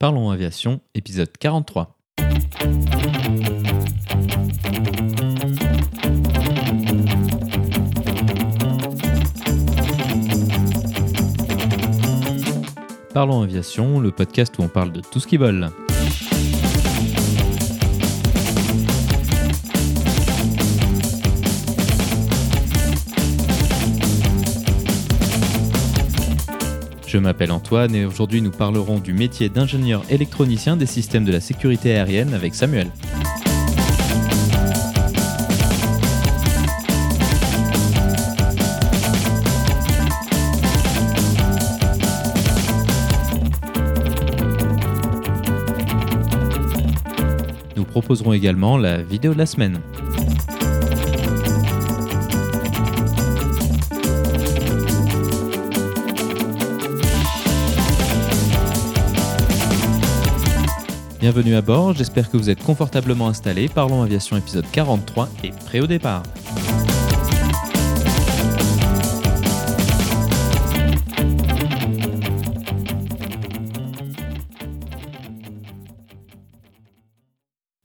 Parlons Aviation, épisode 43. Parlons Aviation, le podcast où on parle de tout ce qui vole. Je m'appelle Antoine et aujourd'hui nous parlerons du métier d'ingénieur électronicien des systèmes de la sécurité aérienne avec Samuel. Nous proposerons également la vidéo de la semaine. Bienvenue à bord, j'espère que vous êtes confortablement installés. Parlons Aviation épisode 43 et prêt au départ.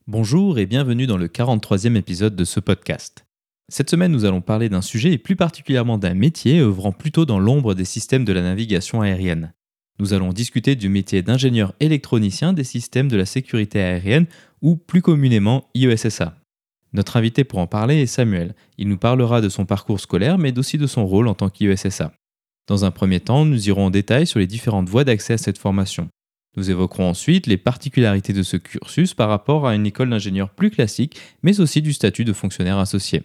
Bonjour et bienvenue dans le 43e épisode de ce podcast. Cette semaine, nous allons parler d'un sujet et plus particulièrement d'un métier œuvrant plutôt dans l'ombre des systèmes de la navigation aérienne. Nous allons discuter du métier d'ingénieur électronicien des systèmes de la sécurité aérienne ou plus communément IESSA. Notre invité pour en parler est Samuel. Il nous parlera de son parcours scolaire mais aussi de son rôle en tant qu'IESSA. Dans un premier temps, nous irons en détail sur les différentes voies d'accès à cette formation. Nous évoquerons ensuite les particularités de ce cursus par rapport à une école d'ingénieur plus classique, mais aussi du statut de fonctionnaire associé.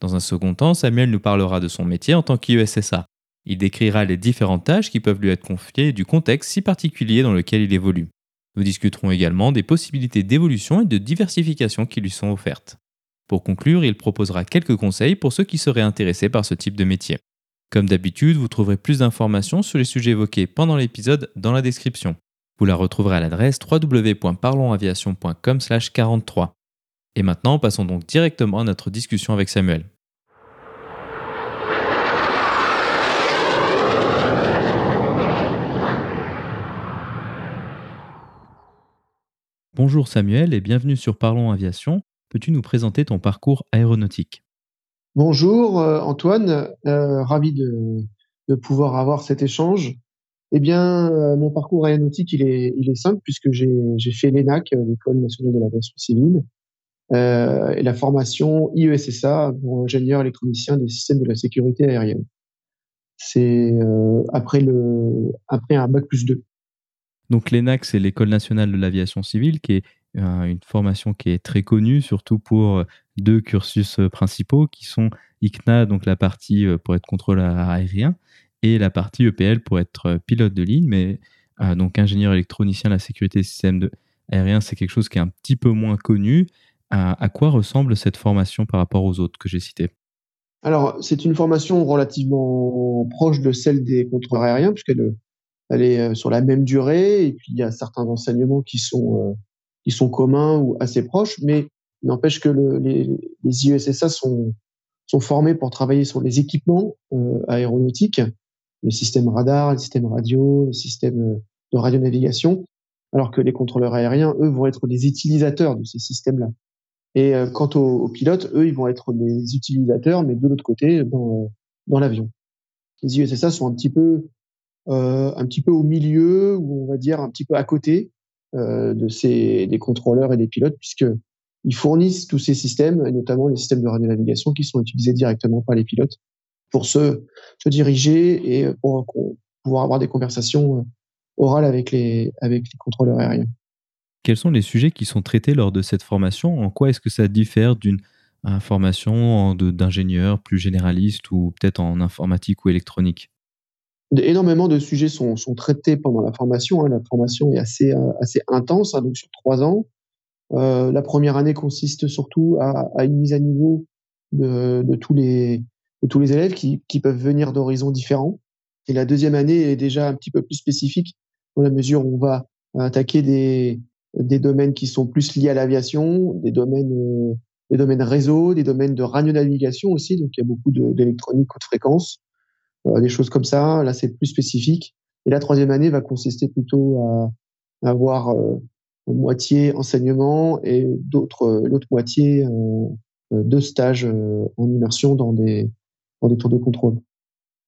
Dans un second temps, Samuel nous parlera de son métier en tant qu'IESSA. Il décrira les différentes tâches qui peuvent lui être confiées et du contexte si particulier dans lequel il évolue. Nous discuterons également des possibilités d'évolution et de diversification qui lui sont offertes. Pour conclure, il proposera quelques conseils pour ceux qui seraient intéressés par ce type de métier. Comme d'habitude, vous trouverez plus d'informations sur les sujets évoqués pendant l'épisode dans la description. Vous la retrouverez à l'adresse www.parlonsaviation.com/43. Et maintenant, passons donc directement à notre discussion avec Samuel. Bonjour Samuel et bienvenue sur Parlons Aviation. Peux-tu nous présenter ton parcours aéronautique? Bonjour euh, Antoine, euh, ravi de, pouvoir avoir cet échange. Eh bien, euh, mon parcours aéronautique, il est, simple puisque j'ai fait l'ENAC, l'École nationale de l'aviation civile, et la formation IESSA pour ingénieur électronicien des systèmes de la sécurité aérienne. C'est après, après un bac plus 2. Donc l'ENAC, c'est l'École nationale de l'aviation civile, qui est euh, une formation qui est très connue, surtout pour euh, deux cursus euh, principaux, qui sont ICNA, donc la partie pour être contrôleur aérien, et la partie EPL pour être pilote de ligne. Mais donc ingénieur électronicien la sécurité des systèmes c'est quelque chose qui est un petit peu moins connu. à quoi ressemble cette formation par rapport aux autres que j'ai citées? Alors, c'est une formation relativement proche de celle des contrôleurs aériens, puisqu'elle elle est euh, sur la même durée et puis il y a certains enseignements qui sont euh, qui sont communs ou assez proches, mais n'empêche que le, les, les IESSA sont sont formés pour travailler sur les équipements euh, aéronautiques, les systèmes radars, les systèmes radio, les systèmes de radionavigation, alors que les contrôleurs aériens, eux, vont être des utilisateurs de ces systèmes-là. Et quant aux, pilotes, eux, ils vont être des utilisateurs, mais de l'autre côté, dans, dans l'avion. Les IESSA sont un petit peu un petit peu au milieu ou on va dire un petit peu à côté euh, de ces des contrôleurs et des pilotes puisque ils fournissent tous ces systèmes, et notamment les systèmes de radionavigation qui sont utilisés directement par les pilotes pour se, se diriger et pour, pouvoir avoir des conversations euh, orales avec les, avec les contrôleurs aériens. Quels sont les sujets qui sont traités lors de cette formation? En quoi est-ce que ça diffère d'une formation d'ingénieur plus généraliste ou peut-être en informatique ou électronique? Énormément de sujets sont, sont, traités pendant la formation. Hein. La formation est assez, euh, assez intense, hein, donc sur trois ans. Euh, la première année consiste surtout à, à une mise à niveau de, de, tous les, de tous les élèves qui, qui peuvent venir d'horizons différents. Et la deuxième année est déjà un petit peu plus spécifique dans la mesure où on va attaquer des, des domaines qui sont plus liés à l'aviation, des domaines, euh, des domaines réseau, des domaines de radionavigation aussi. Donc il y a beaucoup d'électronique haute fréquence. Euh, des choses comme ça. Là, c'est plus spécifique. Et la troisième année va consister plutôt à, avoir moitié enseignement et d'autres l'autre moitié de stages en immersion dans des dans des tours de contrôle.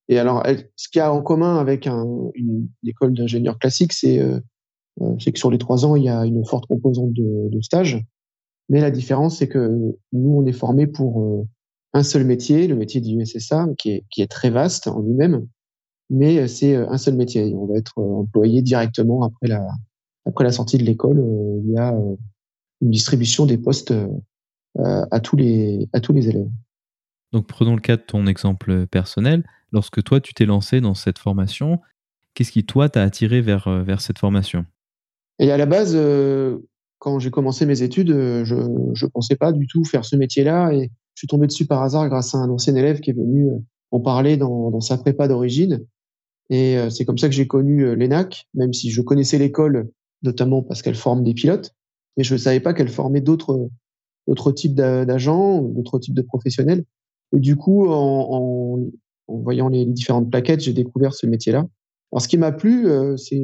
Et alors, ce qu'il y a en commun avec un, une, école d'ingénieur classique, c'est c'est que sur les trois ans, il y a une forte composante de, de stage. Mais la différence, c'est que nous, on est formé pour un seul métier, le métier du SSA, qui est, qui est très vaste en lui-même, mais c'est un seul métier. On va être employé directement après la, après la sortie de l'école. Il y a une distribution des postes à tous les, à tous les élèves. Donc prenons le cas de ton exemple personnel. Lorsque toi, tu t'es lancé dans cette formation, qu'est-ce qui, toi, t'a attiré vers, vers cette formation? Et à la base, quand j'ai commencé mes études, je ne pensais pas du tout faire ce métier-là et je suis tombé dessus par hasard grâce à un ancien élève qui est venu en parler dans, sa prépa d'origine. Et c'est comme ça que j'ai connu l'ENAC, même si je connaissais l'école, notamment parce qu'elle forme des pilotes, mais je ne savais pas qu'elle formait d'autres d'autres types d'agents, d'autres types de professionnels. Et du coup, en, voyant les, différentes plaquettes, j'ai découvert ce métier-là. Alors, ce qui m'a plu, euh, c'est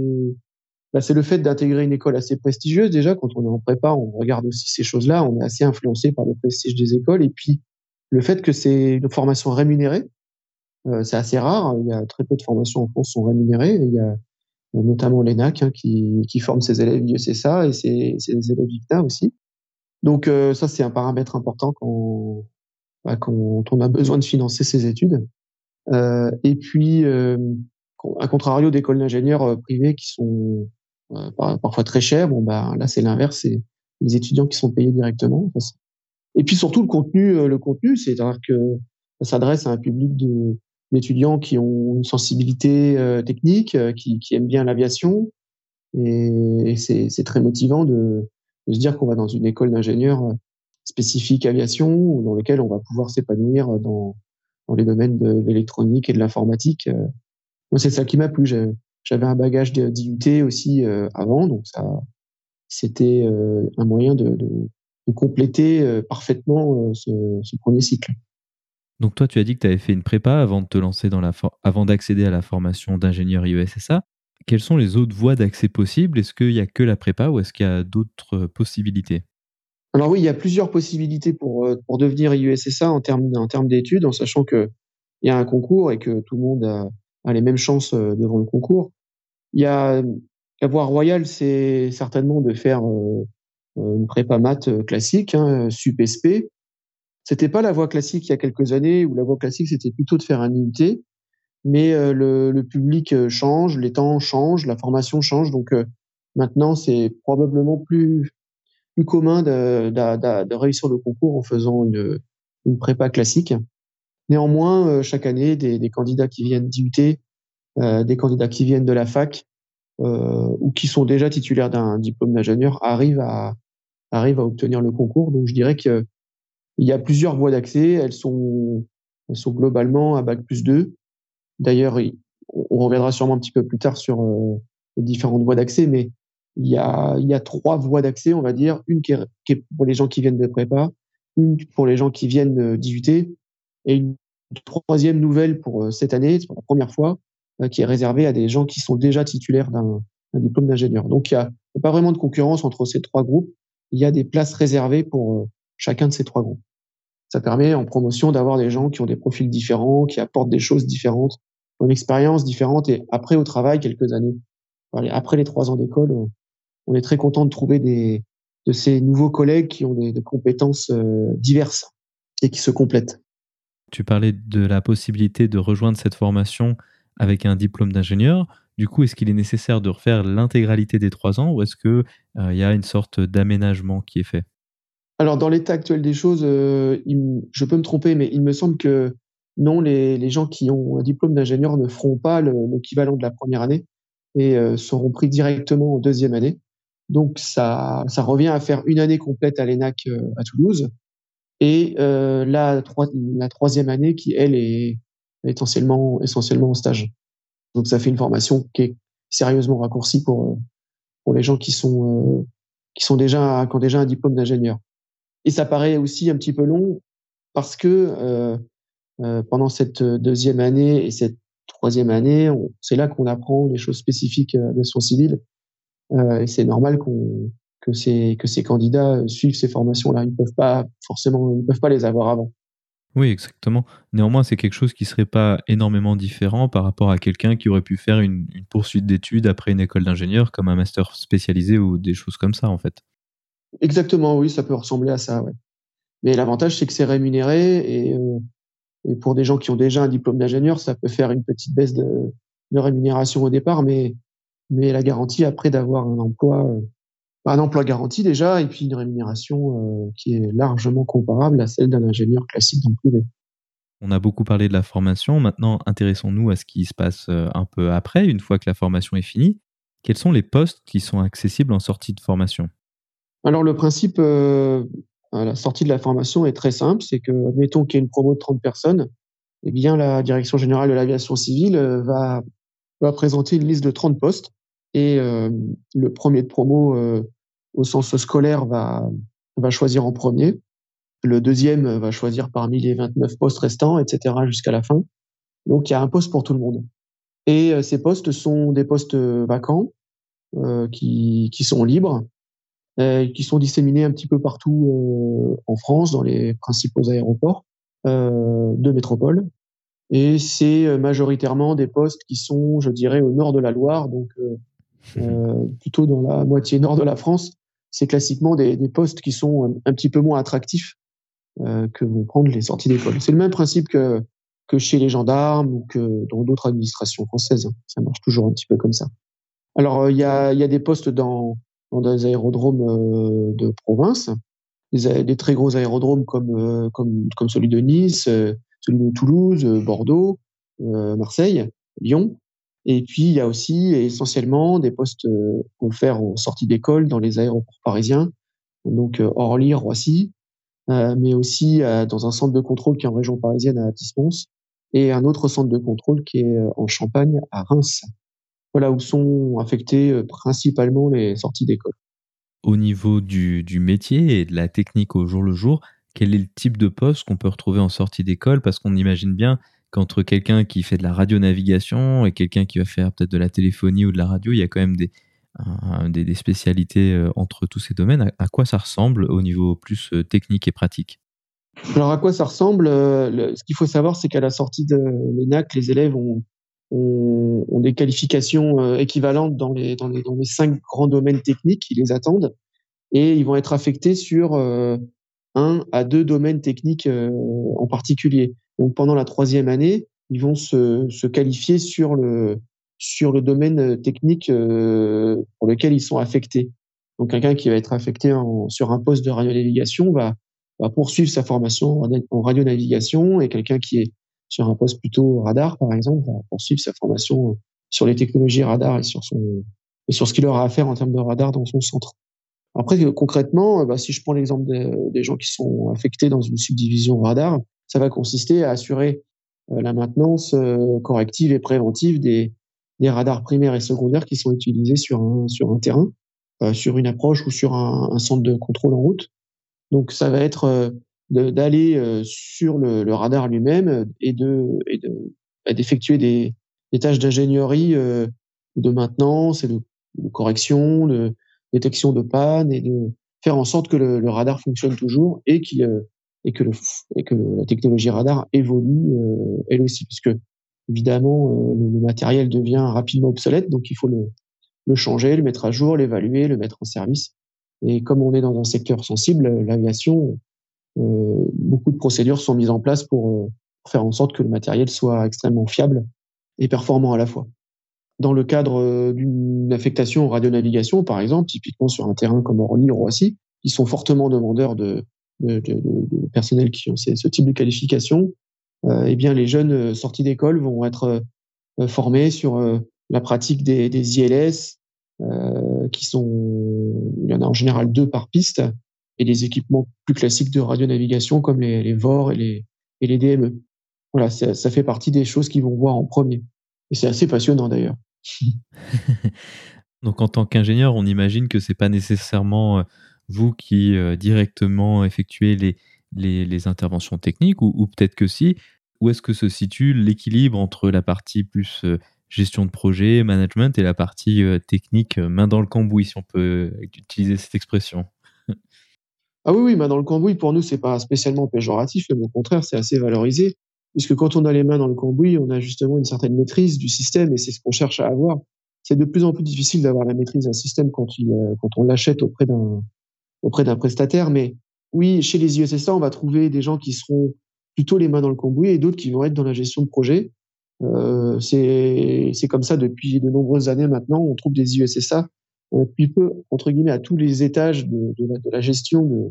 bah, c'est le fait d'intégrer une école assez prestigieuse. Déjà, quand on est en prépa, on regarde aussi ces choses-là. On est assez influencé par le prestige des écoles. Et puis, le fait que c'est une formation rémunérée, euh, c'est assez rare. Il y a très peu de formations en France qui sont rémunérées. Il y a notamment l'ENAC hein, qui, qui forme ses élèves IECSA et ses, ses élèves ICTA aussi. Donc euh, ça, c'est un paramètre important quand, bah, quand on a besoin de financer ses études. Euh, et puis, euh, à contrario d'écoles d'ingénieurs euh, privées qui sont euh, parfois très chères, bon bah là c'est l'inverse, c'est les étudiants qui sont payés directement. Et puis surtout le contenu, le contenu, c'est-à-dire que ça s'adresse à un public d'étudiants qui ont une sensibilité technique, qui, aiment bien l'aviation, et, c'est très motivant de, se dire qu'on va dans une école d'ingénieurs spécifique aviation, dans lequel on va pouvoir s'épanouir dans, dans les domaines de l'électronique et de l'informatique. Euh. Moi, c'est ça qui m'a plu. J'avais un bagage d'IUT aussi euh, avant, donc ça, c'était euh, un moyen de, de, de compléter parfaitement ce, ce, premier cycle. Donc toi, tu as dit que tu avais fait une prépa avant de te lancer dans la avant d'accéder à la formation d'ingénieur IESSA. Quelles sont les autres voies d'accès possibles? Est-ce qu'il n'y a que la prépa ou est-ce qu'il y a d'autres possibilités? Alors oui, il y a plusieurs possibilités pour, euh, pour devenir IUSSA en termes, en termes d'études, en sachant qu'il y a un concours et que tout le monde a, a, les mêmes chances euh, devant le concours. Il y a la voie royale, c'est certainement de faire euh, une prépa maths classique, hein, SUP-SP. C'était pas la voie classique il y a quelques années, où la voie classique c'était plutôt de faire un IUT, mais le, public change, les temps changent, la formation change, donc maintenant c'est probablement plus plus commun de, de, de, réussir le concours en faisant une, une prépa classique. Néanmoins, euh, chaque année, des, candidats qui viennent d'IUT, euh, des candidats qui viennent de la fac euh, ou qui sont déjà titulaires d'un diplôme d'ingénieur arrivent à, arrivent à obtenir le concours. Donc, je dirais qu'il y a plusieurs voies d'accès. Elles sont, sont globalement à bac plus 2. D'ailleurs, on reviendra sûrement un petit peu plus tard sur les différentes voies d'accès, mais il y a, il y a trois voies d'accès, on va dire. Une qui est, pour les gens qui viennent de prépa, une pour les gens qui viennent d'IUT, et une troisième nouvelle pour euh, cette année, pour la première fois, euh, qui est réservée à des gens qui sont déjà titulaires d'un diplôme d'ingénieur. Donc il n'y a, pas vraiment de concurrence entre ces trois groupes. Il y a des places réservées pour euh, chacun de ces trois groupes. Ça permet en promotion d'avoir des gens qui ont des profils différents, qui apportent des choses différentes, une expérience différente, et après au travail, quelques années, après les trois ans d'école, on est très content de trouver des, de ces nouveaux collègues qui ont des, compétences diverses et qui se complètent. Tu parlais de la possibilité de rejoindre cette formation avec un diplôme d'ingénieur. Du coup, est-ce qu'il est nécessaire de refaire l'intégralité des trois ans ou est-ce qu'il euh, y a une sorte d'aménagement qui est fait? Alors, dans l'état actuel des choses, euh, je peux me tromper, mais il me semble que non, les, gens qui ont un diplôme d'ingénieur ne feront pas l'équivalent de la première année et seront pris directement en deuxième année. Donc ça, revient à faire une année complète à l'ENAC euh, à Toulouse et euh, la, troisième année qui elle est essentiellement essentiellement en stage. Donc ça fait une formation qui est sérieusement raccourcie pour euh, pour les gens qui sont euh, qui sont déjà qui ont déjà un diplôme d'ingénieur. Et ça paraît aussi un petit peu long parce que euh, pendant cette deuxième année et cette troisième année, c'est là qu'on apprend les choses spécifiques de son civil et c'est normal qu'on que ces que ces candidats suivent ces formations-là. Ils peuvent pas forcément, ils peuvent pas les avoir avant. Oui, exactement. Néanmoins, c'est quelque chose qui serait pas énormément différent par rapport à quelqu'un qui aurait pu faire une, une poursuite d'études après une école d'ingénieur, comme un master spécialisé ou des choses comme ça, en fait. Exactement, oui, ça peut ressembler à ça, ouais. Mais l'avantage, c'est que c'est rémunéré et, euh, et, pour des gens qui ont déjà un diplôme d'ingénieur, ça peut faire une petite baisse de, de, rémunération au départ, mais, mais la garantie après d'avoir un emploi, euh, un emploi garanti déjà, et puis une rémunération euh, qui est largement comparable à celle d'un ingénieur classique dans le privé. On a beaucoup parlé de la formation. Maintenant, intéressons-nous à ce qui se passe un peu après, une fois que la formation est finie. Quels sont les postes qui sont accessibles en sortie de formation? Alors le principe euh, à la sortie de la formation est très simple, c'est que admettons qu'il y ait une promo de 30 personnes, eh bien la direction générale de l'aviation civile euh, va va présenter une liste de 30 postes et euh, le premier de promo euh, au sens scolaire va va choisir en premier, le deuxième va choisir parmi les 29 postes restants, etc. jusqu'à la fin. Donc il y a un poste pour tout le monde. Et euh, ces postes sont des postes vacants qui qui sont libres euh, qui sont disséminés un petit peu partout euh, en France, dans les principaux aéroports euh, de métropole. Et c'est majoritairement des postes qui sont, je dirais, au nord de la Loire, donc plutôt dans la moitié nord de la France. C'est classiquement des, postes qui sont un, petit peu moins attractifs que vont prendre les sorties d'école. C'est le même principe que, que chez les gendarmes ou que dans d'autres administrations françaises. Ça marche toujours un petit peu comme ça. Alors, il y, a, y a des postes dans, dans des aérodromes euh, de province, des, des, très gros aérodromes comme, euh, comme, comme celui de Nice, euh, celui de Toulouse, Bordeaux, Marseille, Lyon. Et puis, il y a aussi essentiellement des postes offerts aux sorties d'école dans les aéroports parisiens, donc Orly, Roissy, mais aussi dans un centre de contrôle qui est en région parisienne à Tispons et un autre centre de contrôle qui est en Champagne à Reims voilà où sont affectées euh, principalement les sorties d'école. Au niveau du, métier et de la technique au jour le jour, quel est le type de poste qu'on peut retrouver en sortie d'école? Parce qu'on imagine bien qu'entre quelqu'un qui fait de la radionavigation et quelqu'un qui va faire peut-être de la téléphonie ou de la radio, il y a quand même des, spécialités euh, entre tous ces domaines. À, quoi ça ressemble au niveau plus euh, technique et pratique? Alors à quoi ça ressemble Ce qu'il faut savoir, c'est qu'à la sortie de l'ENAC, les élèves ont des qualifications euh, équivalentes dans les, cinq grands domaines techniques qui les attendent et ils vont être affectés sur euh, un à deux domaines techniques euh, en particulier. Donc pendant la troisième année, ils vont se, se qualifier sur le sur le domaine technique pour lequel ils sont affectés. Donc quelqu'un qui va être affecté en, sur un poste de radionavigation va, va poursuivre sa formation en radionavigation et quelqu'un qui est sur un poste plutôt radar, par exemple, va poursuivre sa formation sur les technologies radar et sur son et sur ce qu'il aura à faire en termes de radar dans son centre. Après, concrètement, bah, si je prends l'exemple des, gens qui sont affectés dans une subdivision radar, ça va consister à assurer euh, la maintenance euh, corrective et préventive des, radars primaires et secondaires qui sont utilisés sur un, terrain, euh, sur une approche ou sur un, centre de contrôle en route. Donc, ça va être d'aller sur le, radar lui-même et de d'effectuer des, tâches d'ingénierie de maintenance et de, de, correction, de détection de panne et de faire en sorte que le, le radar fonctionne toujours et qu'il et que le et que la technologie radar évolue euh, elle aussi puisque évidemment euh, le, matériel devient rapidement obsolète donc il faut le le changer, le mettre à jour, l'évaluer, le mettre en service. Et comme on est dans un secteur sensible, l'aviation, euh, beaucoup de procédures sont mises en place pour, euh, pour, faire en sorte que le matériel soit extrêmement fiable et performant à la fois. Dans le cadre euh, d'une affectation en radionavigation, par exemple, typiquement sur un terrain comme Orly ou Roissy, ils sont fortement demandeurs de, de, personnel qui ont ce type de qualification. Euh, eh bien, les jeunes sortis d'école vont être formés sur la pratique des, ILS, euh, qui sont, il y en a en général deux par piste, et des équipements plus classiques de radionavigation comme les, VOR et les, et les DME. Voilà, ça, ça fait partie des choses qu'ils vont voir en premier. Et c'est assez passionnant d'ailleurs. Donc en tant qu'ingénieur, on imagine que c'est pas nécessairement euh, vous qui euh, directement effectuez les, les, interventions techniques, ou, peut-être que si. Où est-ce que se situe l'équilibre entre la partie plus, euh, gestion de projet, management et la partie technique main dans le cambouis, si on peut utiliser cette expression? ah oui, oui, main dans le cambouis, pour nous, c'est pas spécialement péjoratif, mais au contraire, c'est assez valorisé. Puisque quand on a les mains dans le cambouis, on a justement une certaine maîtrise du système et c'est ce qu'on cherche à avoir. C'est de plus en plus difficile d'avoir la maîtrise d'un système quand, il, quand on l'achète auprès d'un auprès d'un prestataire, mais oui, chez les ISSA, on va trouver des gens qui seront plutôt les mains dans le cambouis et d'autres qui vont être dans la gestion de projet. Euh, c'est comme ça depuis de nombreuses années maintenant. On trouve des ISSA depuis peu, entre guillemets, à tous les étages de, la, gestion de,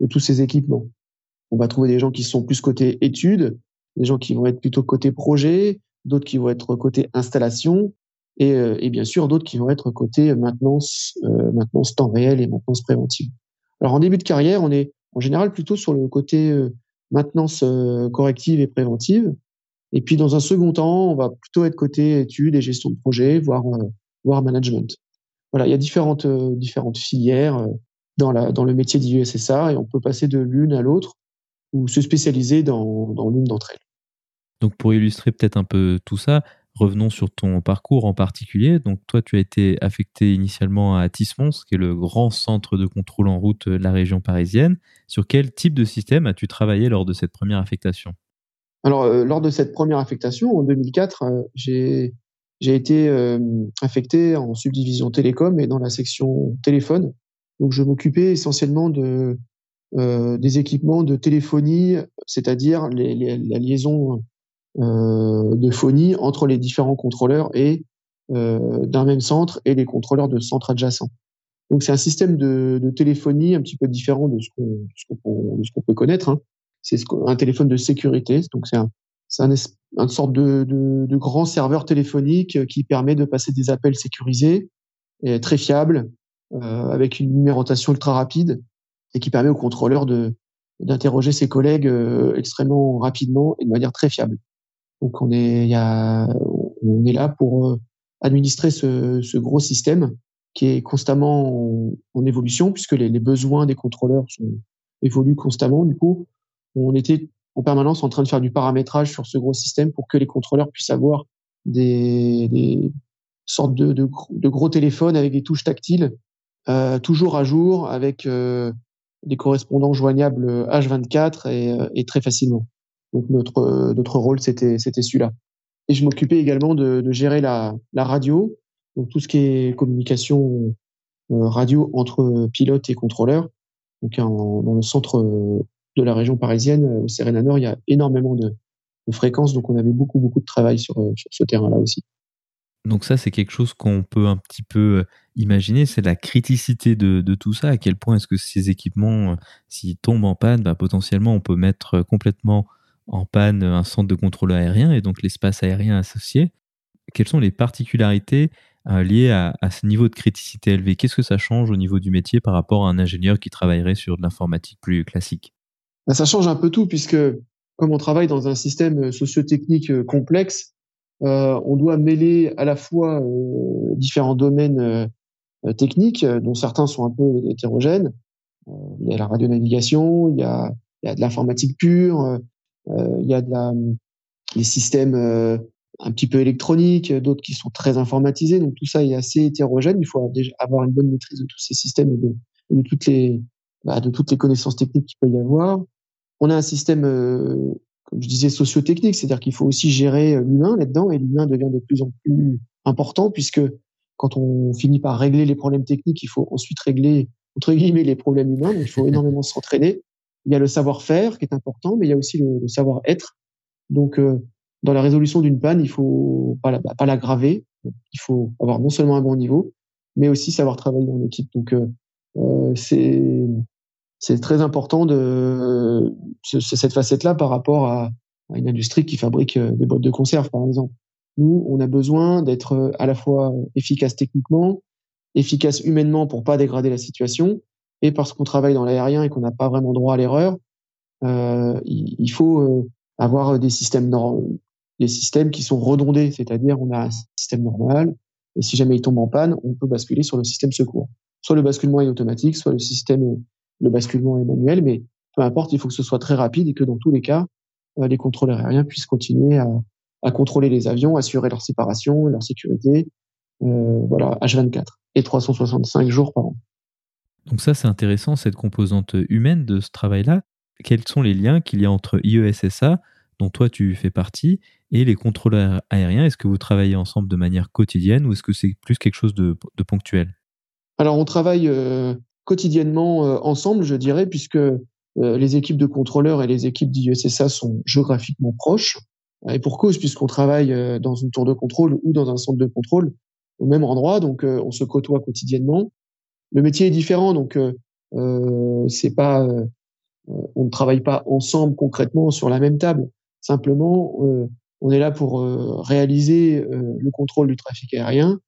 de, tous ces équipements. On va trouver des gens qui sont plus côté études, des gens qui vont être plutôt côté projet, d'autres qui vont être côté installation, et, euh, et bien sûr d'autres qui vont être côté maintenance, euh, maintenance temps réel et maintenance préventive. Alors en début de carrière, on est en général plutôt sur le côté euh, maintenance euh, corrective et préventive. Et puis dans un second temps, on va plutôt être côté études et gestion de projet, voire euh, management. Voilà, il y a différentes différentes filières dans le métier d'IUSSA et on peut passer de l'une à l'autre ou se spécialiser dans l'une d'entre elles. Donc pour illustrer peut-être un peu tout ça, Revenons sur ton parcours en particulier. Donc, toi, tu as été affecté initialement à Tismons, qui est le grand centre de contrôle en route de la région parisienne. Sur quel type de système as-tu travaillé lors de cette première affectation? Alors, euh, lors de cette première affectation, en 2004, euh, j'ai été euh, affecté en subdivision télécom et dans la section téléphone. Donc, je m'occupais essentiellement de des équipements de téléphonie, c'est-à-dire la liaison de phonie entre les différents contrôleurs et euh, d'un même centre et les contrôleurs de centres adjacents. Donc c'est un système de, de, téléphonie un petit peu différent de ce qu'on qu'on peut connaître. Hein. C'est un téléphone de sécurité. Donc c'est un, un, une sorte de, de, de, grand serveur téléphonique qui permet de passer des appels sécurisés et très fiables euh, avec une numérotation ultra rapide et qui permet au contrôleur de d'interroger ses collègues euh, extrêmement rapidement et de manière très fiable. Donc on est, y a, on est là pour euh, administrer ce, ce, gros système qui est constamment en, évolution puisque les, les, besoins des contrôleurs évoluent constamment. Du coup, on était en permanence en train de faire du paramétrage sur ce gros système pour que les contrôleurs puissent avoir des, des sortes de, de, de, gros téléphones avec des touches tactiles, euh, toujours à jour, avec euh, des correspondants joignables H24 et, euh, et très facilement. Donc notre notre rôle c'était celui-là. Et je m'occupais également de, de gérer la, la radio, donc tout ce qui est communication euh, radio entre pilotes et contrôleurs. Donc dans le centre euh, de la région parisienne, au Serena Nord, il y a énormément de, de fréquences, donc on avait beaucoup beaucoup de travail sur, euh, sur ce terrain-là aussi. Donc ça, c'est quelque chose qu'on peut un petit peu imaginer, c'est la criticité de, de, tout ça. À quel point est-ce que ces équipements, s'ils tombent en panne, bah, potentiellement on peut mettre complètement en panne un centre de contrôle aérien et donc l'espace aérien associé. Quelles sont les particularités euh, liées à, ce niveau de criticité élevé? Qu'est-ce que ça change au niveau du métier par rapport à un ingénieur qui travaillerait sur de l'informatique plus classique? Ben, Ça change un peu tout puisque comme on travaille dans un système socio-technique euh, complexe, euh, on doit mêler à la fois différents domaines techniques, dont certains sont un peu hétérogènes. il y a la radionavigation, il y a, il y a de l'informatique pure, euh, il y a de la, des systèmes euh, un petit peu électroniques, d'autres qui sont très informatisés. Donc tout ça est assez hétérogène. Il faut avoir une bonne maîtrise de tous ces systèmes et de, de toutes les bah, de toutes les connaissances techniques qu'il peut y avoir. On a un système, euh, comme je disais, socio-technique, c'est-à-dire qu'il faut aussi gérer l'humain là-dedans, et l'humain devient de plus en plus important puisque quand on finit par régler les problèmes techniques, il faut ensuite régler entre guillemets les problèmes humains. Donc il faut énormément s'entraîner. Il y a le savoir-faire qui est important, mais il y a aussi le, savoir-être. Donc, euh, dans la résolution d'une panne, il faut pas, bah, pas l'aggraver. Il faut avoir non seulement un bon niveau, mais aussi savoir travailler en équipe. Donc, euh, euh c'est c'est très important de cette facette-là par rapport à, à, une industrie qui fabrique euh, des boîtes de conserve, par exemple. Nous, on a besoin d'être à la fois efficace techniquement, efficace humainement pour pas dégrader la situation, et parce qu'on travaille dans l'aérien et qu'on n'a pas vraiment droit à l'erreur, euh, il, faut euh, avoir des systèmes des systèmes qui sont redondés, c'est-à-dire on a un système normal et si jamais il tombe en panne, on peut basculer sur le système secours. Soit le basculement est automatique, soit le système le basculement est manuel, mais peu importe, il faut que ce soit très rapide et que dans tous les cas, euh, les contrôleurs aériens puissent continuer à, à contrôler les avions, assurer leur séparation, leur sécurité, euh, voilà, H24 et 365 jours par an. Donc ça, c'est intéressant, cette composante humaine de ce travail-là. Quels sont les liens qu'il y a entre IESSA, dont toi tu fais partie, et les contrôleurs aériens? Est-ce que vous travaillez ensemble de manière quotidienne ou est-ce que c'est plus quelque chose de, ponctuel? Alors on travaille euh, quotidiennement euh, ensemble, je dirais, puisque euh, les équipes de contrôleurs et les équipes d'IESSA sont géographiquement proches. Et pour cause, puisqu'on travaille dans une tour de contrôle ou dans un centre de contrôle au même endroit, donc on se côtoie quotidiennement. Le métier est différent, donc euh, c'est pas, on ne travaille pas ensemble concrètement sur la même table. Simplement, on est là pour réaliser le contrôle du trafic aérien.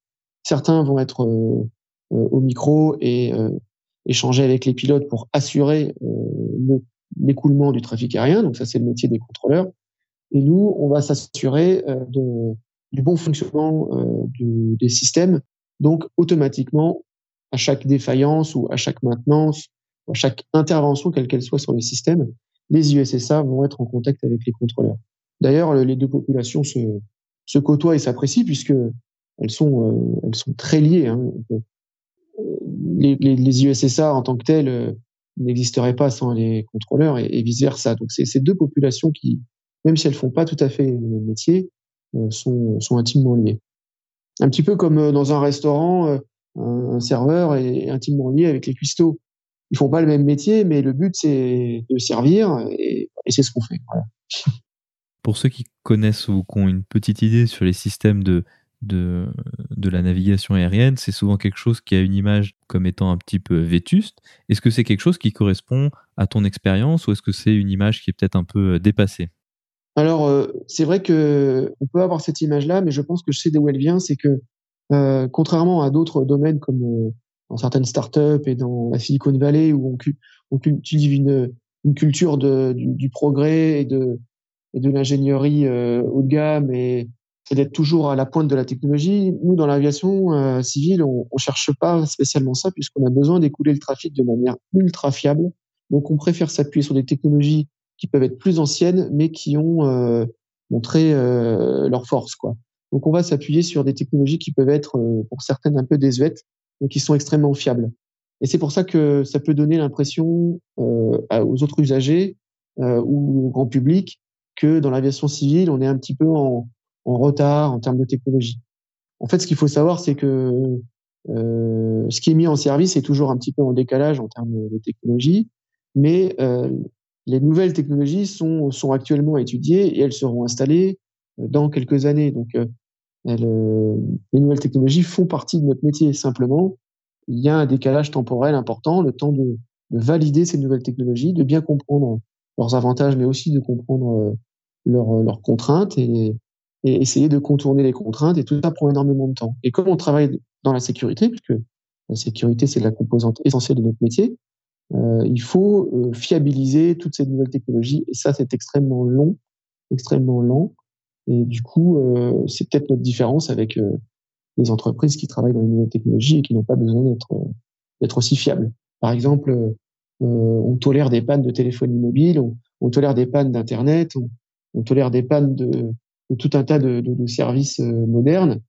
Certains vont être au micro et échanger avec les pilotes pour assurer l'écoulement du trafic aérien. Donc ça, c'est le métier des contrôleurs. Et nous, on va s'assurer du bon fonctionnement des systèmes. Donc automatiquement, à chaque défaillance ou à chaque maintenance, à chaque intervention, quelle qu'elle soit sur les systèmes, les USSA vont être en contact avec les contrôleurs. D'ailleurs, les deux populations se, côtoient et s'apprécient puisque elles sont, euh, très liées. Hein. Les, les, USSA en tant que telles euh, n'existeraient pas sans les contrôleurs et, et vice versa. Donc, c'est ces deux populations qui, même si elles font pas tout à fait le même métier, euh, sont intimement liées. Un petit peu comme dans un restaurant, un, serveur est intimement lié avec les cuistots. Ils font pas le même métier, mais le but c'est de servir et, et c'est ce qu'on fait. Voilà. Pour ceux qui connaissent ou qui ont une petite idée sur les systèmes de, de, de la navigation aérienne, c'est souvent quelque chose qui a une image comme étant un petit peu vétuste. Est-ce que c'est quelque chose qui correspond à ton expérience ou est-ce que c'est une image qui est peut-être un peu euh, dépassée? Alors, euh, c'est vrai que on peut avoir cette image-là, mais je pense que je sais d'où elle vient. C'est que, euh, contrairement à d'autres domaines comme euh, dans certaines startups et dans la Silicon Valley où on, cultive une, culture du, progrès et de, l'ingénierie euh, haut de gamme et, d'être toujours à la pointe de la technologie. Nous, dans l'aviation civile, on, on cherche pas spécialement ça puisqu'on a besoin d'écouler le trafic de manière ultra fiable. Donc, on préfère s'appuyer sur des technologies qui peuvent être plus anciennes, mais qui ont montré leur force, quoi. Donc, on va s'appuyer sur des technologies qui peuvent être, euh, pour certaines, un peu désuètes, mais qui sont extrêmement fiables. Et c'est pour ça que ça peut donner l'impression aux autres usagers ou au grand public que dans l'aviation civile, on est un petit peu en, retard en termes de technologie. En fait, ce qu'il faut savoir, c'est que euh, ce qui est mis en service est toujours un petit peu en décalage en termes de technologie, mais euh, les nouvelles technologies sont, sont actuellement étudiées et elles seront installées euh, dans quelques années. Donc, euh, les nouvelles technologies font partie de notre métier. Simplement, il y a un décalage temporel important, le temps de, de valider ces nouvelles technologies, de bien comprendre leurs avantages, mais aussi de comprendre euh, leurs, euh, leurs contraintes et, essayer de contourner les contraintes. Et tout ça prend énormément de temps. Et comme on travaille dans la sécurité, puisque la sécurité c'est la composante essentielle de notre métier, euh, il faut fiabiliser toutes ces nouvelles technologies. Et ça, c'est extrêmement long, extrêmement lent. Et du coup, euh, c'est peut-être notre différence avec euh, les entreprises qui travaillent dans les nouvelles technologies et qui n'ont pas besoin d'être d'être aussi fiables. Par exemple, euh, on tolère des pannes de téléphonie mobile, on, tolère des pannes d'internet, on, tolère des pannes de, tout un tas de, de, de, services euh, modernes,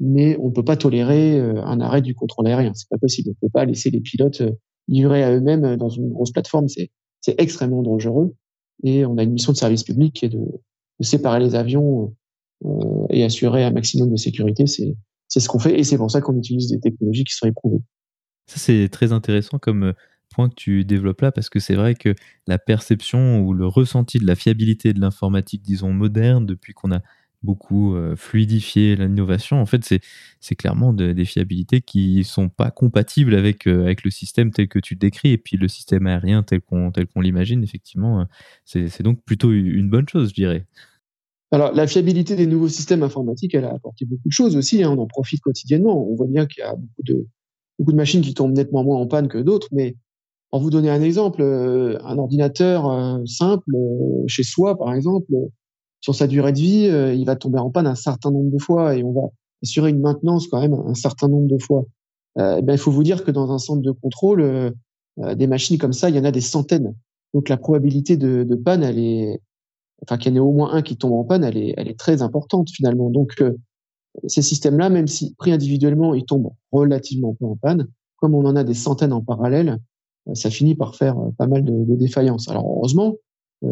mais on ne peut pas tolérer euh, un arrêt du contrôle aérien. C'est pas possible. On ne peut pas laisser les pilotes livrer à eux-mêmes dans une grosse plateforme. C'est c'est extrêmement dangereux. Et on a une mission de service public qui est de, de séparer les avions euh, et assurer un maximum de sécurité. C'est c'est ce qu'on fait et c'est pour ça qu'on utilise des technologies qui sont éprouvées. Ça, c'est très intéressant comme point que tu développes là, parce que c'est vrai que la perception ou le ressenti de la fiabilité de l'informatique, disons, moderne, depuis qu'on a beaucoup euh, fluidifié l'innovation, en fait, c'est clairement de, des fiabilités qui sont pas compatibles avec, euh, avec le système tel que tu décris, et puis le système aérien tel qu'on qu'on l'imagine, effectivement, euh, c'est donc plutôt une bonne chose, je dirais. Alors, la fiabilité des nouveaux systèmes informatiques, elle a apporté beaucoup de choses aussi. Hein, on en profite quotidiennement. On voit bien qu'il y a beaucoup de, beaucoup de machines qui tombent nettement moins en panne que d'autres, mais pour vous donner un exemple, euh, un ordinateur euh, simple euh, chez soi, par exemple, sur sa durée de vie, il va tomber en panne un certain nombre de fois et on va assurer une maintenance quand même un certain nombre de fois. Euh, ben, il faut vous dire que dans un centre de contrôle, des machines comme ça, il y en a des centaines. Donc la probabilité de, de panne, elle est, enfin qu'il y en ait au moins un qui tombe en panne, elle est, très importante finalement. Donc ces systèmes-là, même si pris individuellement, ils tombent relativement peu en panne, comme on en a des centaines en parallèle, ça finit par faire pas mal de, défaillances. Alors heureusement,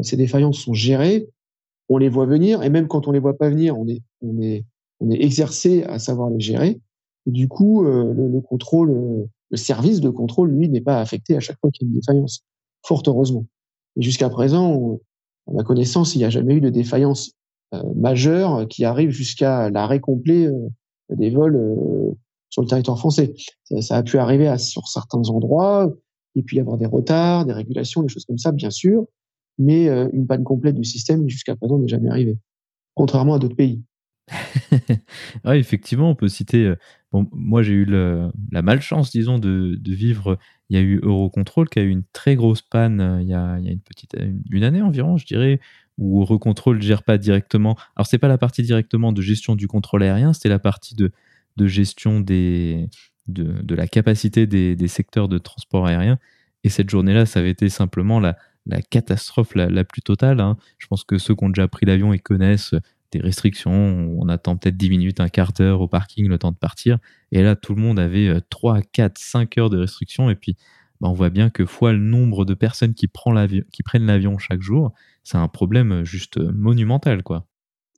ces défaillances sont gérées, on les voit venir, et même quand on les voit pas venir, on est, on est, on est exercé à savoir les gérer. Et du coup, le, contrôle, le service de contrôle, lui, n'est pas affecté à chaque fois qu'il y a une défaillance, fort heureusement. Et jusqu'à présent, à ma connaissance, il n'y a jamais eu de défaillance euh, majeure qui arrive jusqu'à l'arrêt complet euh, des vols euh, sur le territoire français. Ça, a pu arriver à, sur certains endroits, peut y avoir des retards, des régulations, des choses comme ça, bien sûr, mais une panne complète du système jusqu'à présent n'est jamais arrivée, contrairement à d'autres pays. ouais, effectivement, on peut citer. Moi, j'ai eu la malchance, disons, de, vivre. Il y a eu Eurocontrol qui a eu une très grosse panne il y a, il y a une petite une année environ, je dirais, où Eurocontrol ne gère pas directement. Alors, c'est pas la partie directement de gestion du contrôle aérien, c'était la partie de, gestion de, la capacité des, secteurs de transport aérien. Et cette journée-là, ça avait été simplement la, catastrophe la, plus totale. Hein. Je pense que ceux qui ont déjà pris l'avion, ils connaissent des restrictions. On attend peut-être 10 minutes, un quart d'heure au parking, le temps de partir. Et là, tout le monde avait 3, 4, 5 heures de restrictions. Et puis, bah, on voit bien que fois le nombre de personnes qui, qui prennent l'avion chaque jour, c'est un problème juste monumental. quoi.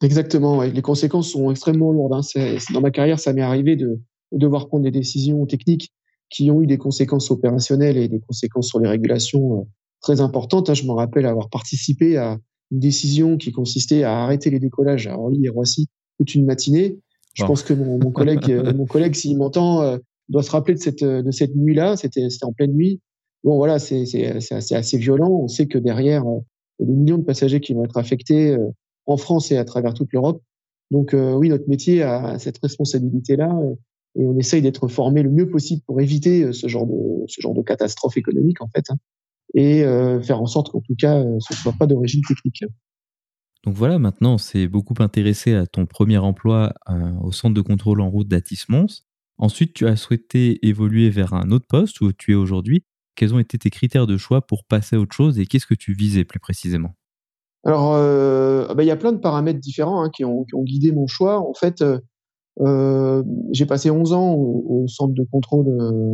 Exactement, les conséquences sont extrêmement lourdes. Hein. dans ma carrière, ça m'est arrivé de, devoir prendre des décisions techniques qui ont eu des conséquences opérationnelles et des conséquences sur les régulations euh, très importantes. Hein. Je me rappelle avoir participé à, une décision qui consistait à arrêter les décollages à Orly et Roissy toute une matinée. Je pense que mon, mon collègue, euh, mon collègue, s'il m'entend, euh, doit se rappeler de cette euh, de cette nuit-là. C'était c'était en pleine nuit. Bon, voilà, c'est c'est c'est assez, violent. On sait que derrière, il y a des millions de passagers qui vont être affectés en France et à travers toute l'Europe. Donc oui, notre métier a cette responsabilité-là et on essaye d'être formé le mieux possible pour éviter ce genre de ce genre de catastrophe économique en fait. Hein et euh, faire en sorte qu'en tout cas, euh, ce ne soit pas d'origine technique. Donc voilà, maintenant, on s'est beaucoup intéressé à ton premier emploi euh, au centre de contrôle en route d'Atis Mons. Ensuite, tu as souhaité évoluer vers un autre poste où tu es aujourd'hui. Quels ont été tes critères de choix pour passer à autre chose et qu'est-ce que tu visais plus précisément? Alors, euh, bah, il y a plein de paramètres différents hein, qui, ont, qui, ont, guidé mon choix. En fait, euh, j'ai passé 11 ans au, au centre de contrôle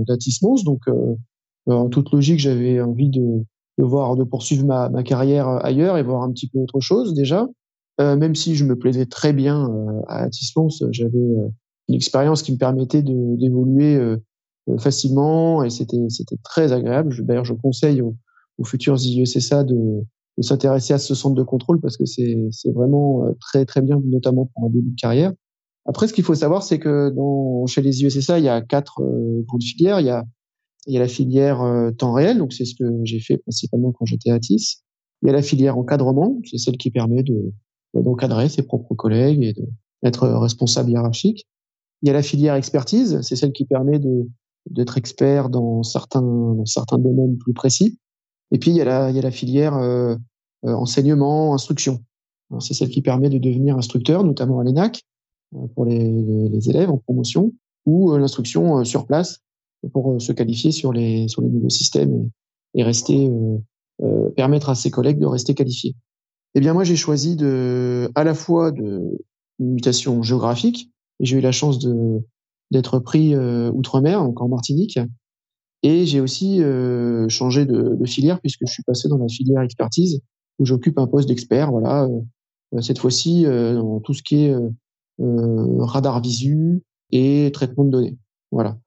d'Atis Mons, donc euh, en toute logique, j'avais envie de, voir, de poursuivre ma, carrière ailleurs et voir un petit peu autre chose déjà. Euh, même si je me plaisais très bien euh, à Tismons, j'avais euh, une expérience qui me permettait d'évoluer facilement et c'était très agréable. D'ailleurs, je conseille aux, futurs IESSA de, s'intéresser à ce centre de contrôle parce que c'est vraiment très très bien, notamment pour un début de carrière. Après, ce qu'il faut savoir, c'est que chez les IESSA, il y a quatre grandes filières. Il y a il y a la filière euh, temps réel, donc c'est ce que j'ai fait principalement quand j'étais à TIS. Il y a la filière encadrement, c'est celle qui permet de d'encadrer ses propres collègues et d'être responsable hiérarchique. Il y a la filière expertise, c'est celle qui permet de d'être expert dans certains dans certains domaines plus précis. Et puis il y a la il y a la filière euh, euh enseignement, instruction. C'est celle qui permet de devenir instructeur, notamment à l'ENAC euh, pour les, les, élèves en promotion, ou l'instruction sur place pour euh, se qualifier sur les sur les nouveaux systèmes et, rester euh, euh, permettre à ses collègues de rester qualifiés. Eh bien moi j'ai choisi de à la fois de une mutation géographique et j'ai eu la chance de d'être pris euh, outre-mer donc en Martinique et j'ai aussi changé de, de, filière puisque je suis passé dans la filière expertise où j'occupe un poste d'expert voilà cette fois-ci dans tout ce qui est radar visu et traitement de données voilà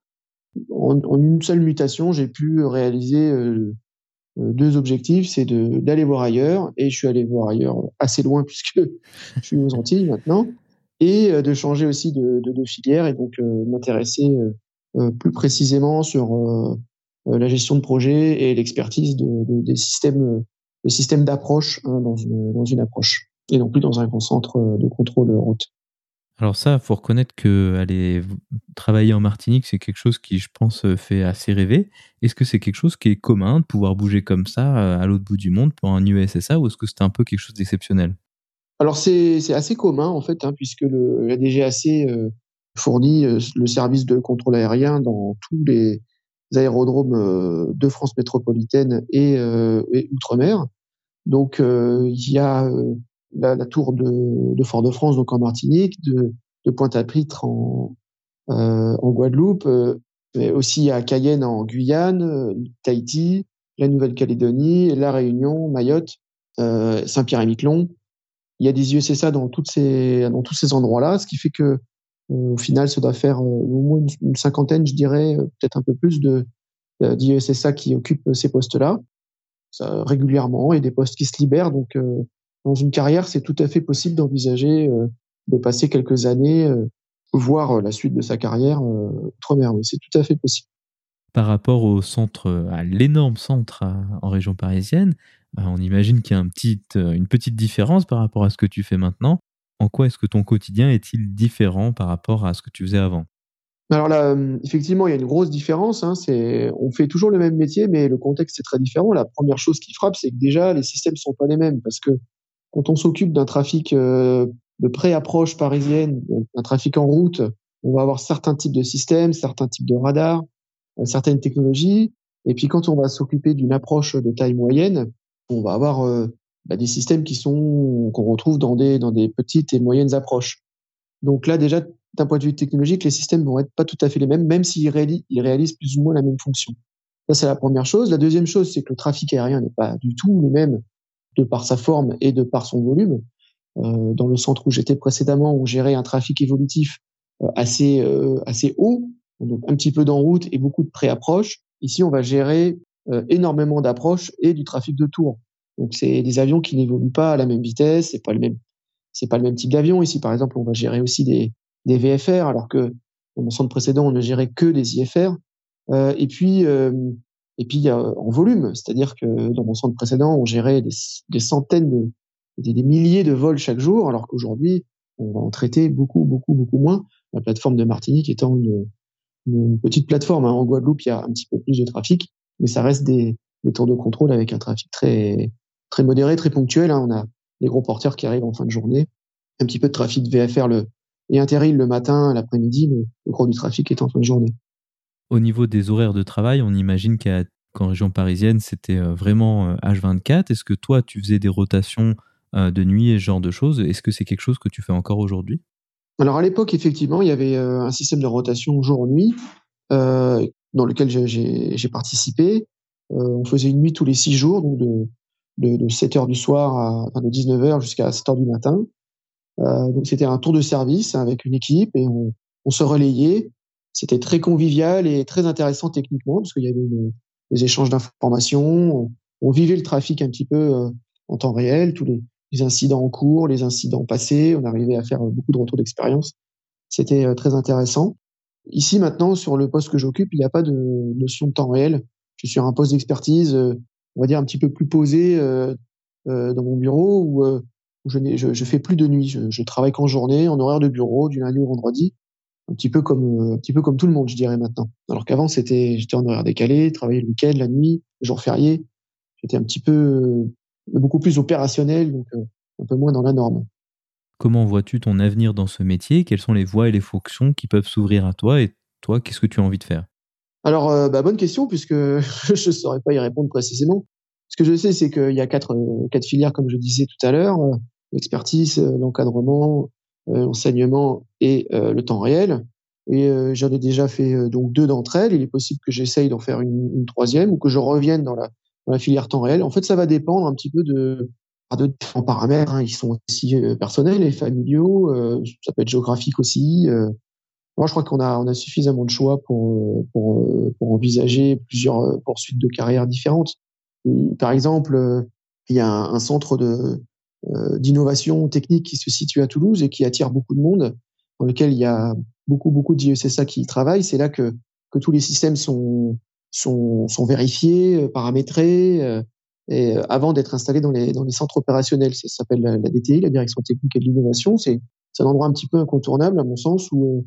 en, une seule mutation, j'ai pu réaliser euh, euh, deux objectifs, c'est d'aller voir ailleurs, et je suis allé voir ailleurs assez loin puisque je suis aux Antilles maintenant, et euh, de changer aussi de, filière et donc m'intéresser plus précisément sur la gestion de projet et l'expertise de, des systèmes, des systèmes d'approche hein, dans, une, dans une approche, et non plus dans un grand centre de contrôle route. Alors ça, faut reconnaître que aller travailler en Martinique, c'est quelque chose qui, je pense, euh, fait assez rêver. Est-ce que c'est quelque chose qui est commun de pouvoir bouger comme ça euh, à l'autre bout du monde pour un USSA ou est-ce que c'était un peu quelque chose d'exceptionnel? Alors c'est assez commun en fait, hein, puisque la DGAC euh, fournit le service de contrôle aérien dans tous les aérodromes de France métropolitaine et outre-mer. Donc il y a la, tour de, Fort-de-France, donc en Martinique, de, Pointe-à-Pitre en, en Guadeloupe, mais aussi à Cayenne en Guyane, Tahiti, la Nouvelle-Calédonie, la Réunion, Mayotte, Saint-Pierre-et-Miquelon. Il y a des toutes ces, dans tous ces endroits-là, ce qui fait que au final, ça doit faire au moins une, cinquantaine, je dirais, peut-être un peu plus de d'IESSA qui occupent ces postes-là régulièrement et des postes qui se libèrent. Donc, dans une carrière, c'est tout à fait possible d'envisager de passer quelques années, voir la suite de sa carrière outre-mer. Oui, c'est tout à fait possible. Par rapport au centre, à l'énorme centre en région parisienne, on imagine qu'il y a un petit, une petite différence par rapport à ce que tu fais maintenant. En quoi est-ce que ton quotidien est-il différent par rapport à ce que tu faisais avant? Alors là, effectivement, il y a une grosse différence. Hein, c'est, on fait toujours le même métier, mais le contexte est très différent. La première chose qui frappe, c'est que déjà les systèmes sont pas les mêmes, parce que quand on s'occupe d'un trafic de pré-approche parisienne, d'un trafic en route, on va avoir certains types de systèmes, certains types de radars, certaines technologies. Et puis quand on va s'occuper d'une approche de taille moyenne, on va avoir bah, des systèmes qui sont qu'on retrouve dans des dans des petites et moyennes approches. Donc là déjà d'un point de vue technologique, les systèmes vont être pas tout à fait les mêmes, même s'ils réalisent, réalisent plus ou moins la même fonction. Ça c'est la première chose. La deuxième chose, c'est que le trafic aérien n'est pas du tout le même de par sa forme et de par son volume. Euh, dans le centre où j'étais précédemment, on gérait un trafic évolutif euh, assez euh, assez haut, donc un petit peu d'en route et beaucoup de pré-approche. Ici, on va gérer énormément d'approches et du trafic de tour. Donc c'est des avions qui n'évoluent pas à la même vitesse, c'est pas le même c'est pas le même type d'avion. Ici, par exemple, on va gérer aussi des, des VFR, alors que dans mon centre précédent, on ne gérait que des IFR. Et puis, et puis en volume, c'est-à-dire que dans mon centre précédent, on gérait des, centaines de, des, milliers de vols chaque jour, alors qu'aujourd'hui, on va en traiter beaucoup, beaucoup, beaucoup moins. La plateforme de Martinique étant une, une petite plateforme. Hein. En Guadeloupe, il y a un petit peu plus de trafic, mais ça reste des, des tours de contrôle avec un trafic très, très modéré, très ponctuel. Hein. On a les gros porteurs qui arrivent en fin de journée, un petit peu de trafic VFR le, et Interrail le matin, l'après-midi, mais le gros du trafic est en fin de journée. Au niveau des horaires de travail, on imagine qu'en région parisienne, c'était euh, vraiment H24. Euh, Est-ce que toi, tu faisais des rotations euh, de nuit et ce genre de choses? Est-ce que c'est quelque chose que tu fais encore aujourd'hui? Alors à l'époque, effectivement, il y avait un système de rotation jour-nuit dans lequel j'ai participé. on faisait une nuit tous les six jours, donc de, de, 7 heures du soir à enfin de 19 heures jusqu'à 7 heures du matin. Donc c'était un tour de service avec une équipe et on se relayait. C'était très convivial et très intéressant techniquement parce qu'il y avait des échanges d'informations. On, vivait le trafic un petit peu euh, en temps réel, tous les, incidents en cours, les incidents passés. On arrivait à faire beaucoup de retours d'expérience. C'était euh, très intéressant. Ici maintenant, sur le poste que j'occupe, il n'y a pas de notion de temps réel. Je suis sur un poste d'expertise, on va dire un petit peu plus posé euh, dans mon bureau où je, je, je, fais plus de nuit. Je, je travaille qu'en journée, en horaire de bureau, du lundi au vendredi, un petit peu comme un petit peu comme tout le monde, je dirais maintenant. Alors qu'avant, c'était j'étais en horaire décalé, travaillais le week-end, la nuit, les jours fériés. J'étais un petit peu euh, beaucoup plus opérationnel, donc euh, un peu moins dans la norme. Comment vois-tu ton avenir dans ce métier? Quelles sont les voies et les fonctions qui peuvent s'ouvrir à toi? Et toi, qu'est-ce que tu as envie de faire? Alors, euh, bah, bonne question, puisque je ne saurais pas y répondre précisément. Ce que je sais, c'est qu'il y a quatre, quatre filières, comme je disais tout à l'heure l'expertise, euh, l'encadrement, euh, l'enseignement et euh, le temps réel. Et j'en ai déjà fait donc deux d'entre elles. Il est possible que j'essaye d'en faire une, troisième ou que je revienne dans la, dans la, filière temps réel. En fait, ça va dépendre un petit peu de, de différents paramètres. Hein. Ils sont aussi personnels et familiaux. ça peut être géographique aussi. Moi, je crois qu'on a, on a suffisamment de choix pour, pour, pour envisager plusieurs poursuites de carrière différentes. par exemple, il y a un, centre de, euh, d'innovation technique qui se situe à Toulouse et qui attire beaucoup de monde, dans lequel il y a beaucoup, beaucoup d'IECSA qui y travaillent. C'est là que, que tous les systèmes sont, sont, sont vérifiés, euh, paramétrés, euh, et avant d'être installés dans les, dans les centres opérationnels. Ça s'appelle la, DTI, la Direction Technique et de l'Innovation. C'est un endroit un petit peu incontournable, à mon sens, où